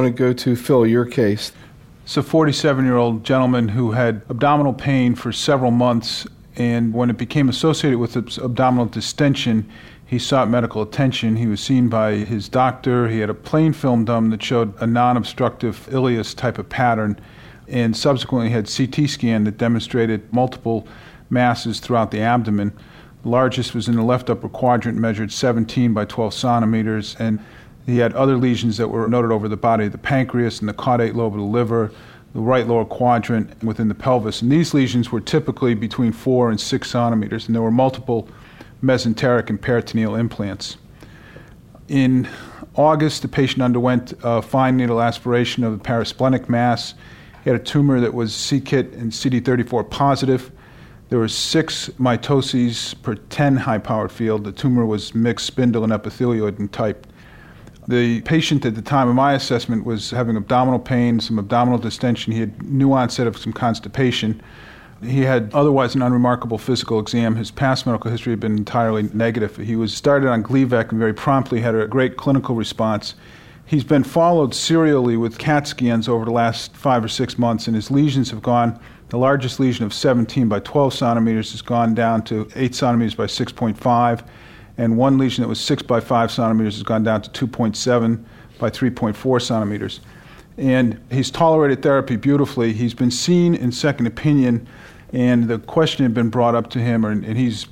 want to go to Phil, your case. It's a 47 year old gentleman who had abdominal pain for several months, and when it became associated with abdominal distension, he sought medical attention. He was seen by his doctor. He had a plain film done that showed a non obstructive ileus type of pattern, and subsequently had CT scan that demonstrated multiple masses throughout the abdomen. The largest was in the left upper quadrant, measured 17 by 12 centimeters, and he had other lesions that were noted over the body of the pancreas and the caudate lobe of the liver, the right lower quadrant within the pelvis. And these lesions were typically between 4 and 6 centimeters, and there were multiple mesenteric and peritoneal implants. In August, the patient underwent a fine needle aspiration of the parasplenic mass. He had a tumor that was c-KIT and CD34 positive. There were six mitoses per 10 high powered field. The tumor was mixed spindle and epithelioid in type. The patient at the time of my assessment was having abdominal pain, some abdominal distension. He had new onset of some constipation. He had otherwise an unremarkable physical exam. His past medical history had been entirely negative. He was started on Gleevec and very promptly had a great clinical response. He's been followed serially with CAT scans over the last five or six months, and his lesions have gone. The largest lesion of 17 by 12 centimeters has gone down to 8 centimeters by 6.5, and one lesion that was 6 by 5 centimeters has gone down to 2.7 by 3.4 centimeters. And he's tolerated therapy beautifully. He's been seen in second opinion and the question had been brought up to him, and, and he's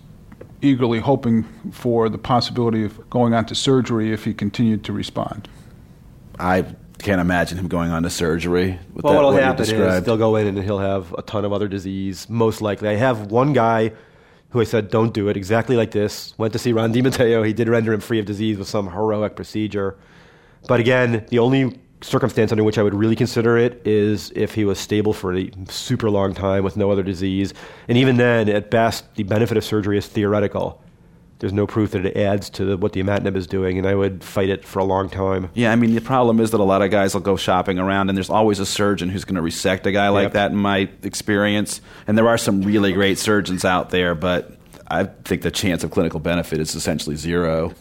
eagerly hoping for the possibility of going on to surgery if he continued to respond. I can't imagine him going on to surgery. well, that, what'll happen is they'll go in and he'll have a ton of other disease. Most likely, I have one guy who I said, "Don't do it." Exactly like this. Went to see Ron DeMatteo. He did render him free of disease with some heroic procedure. But again, the only circumstance under which I would really consider it is if he was stable for a super long time with no other disease. And even then, at best, the benefit of surgery is theoretical. There's no proof that it adds to the, what the imatinib is doing, and I would fight it for a long time. Yeah, I mean, the problem is that a lot of guys will go shopping around, and there's always a surgeon who's going to resect a guy like yep. that, in my experience. And there are some really great surgeons out there, but I think the chance of clinical benefit is essentially zero.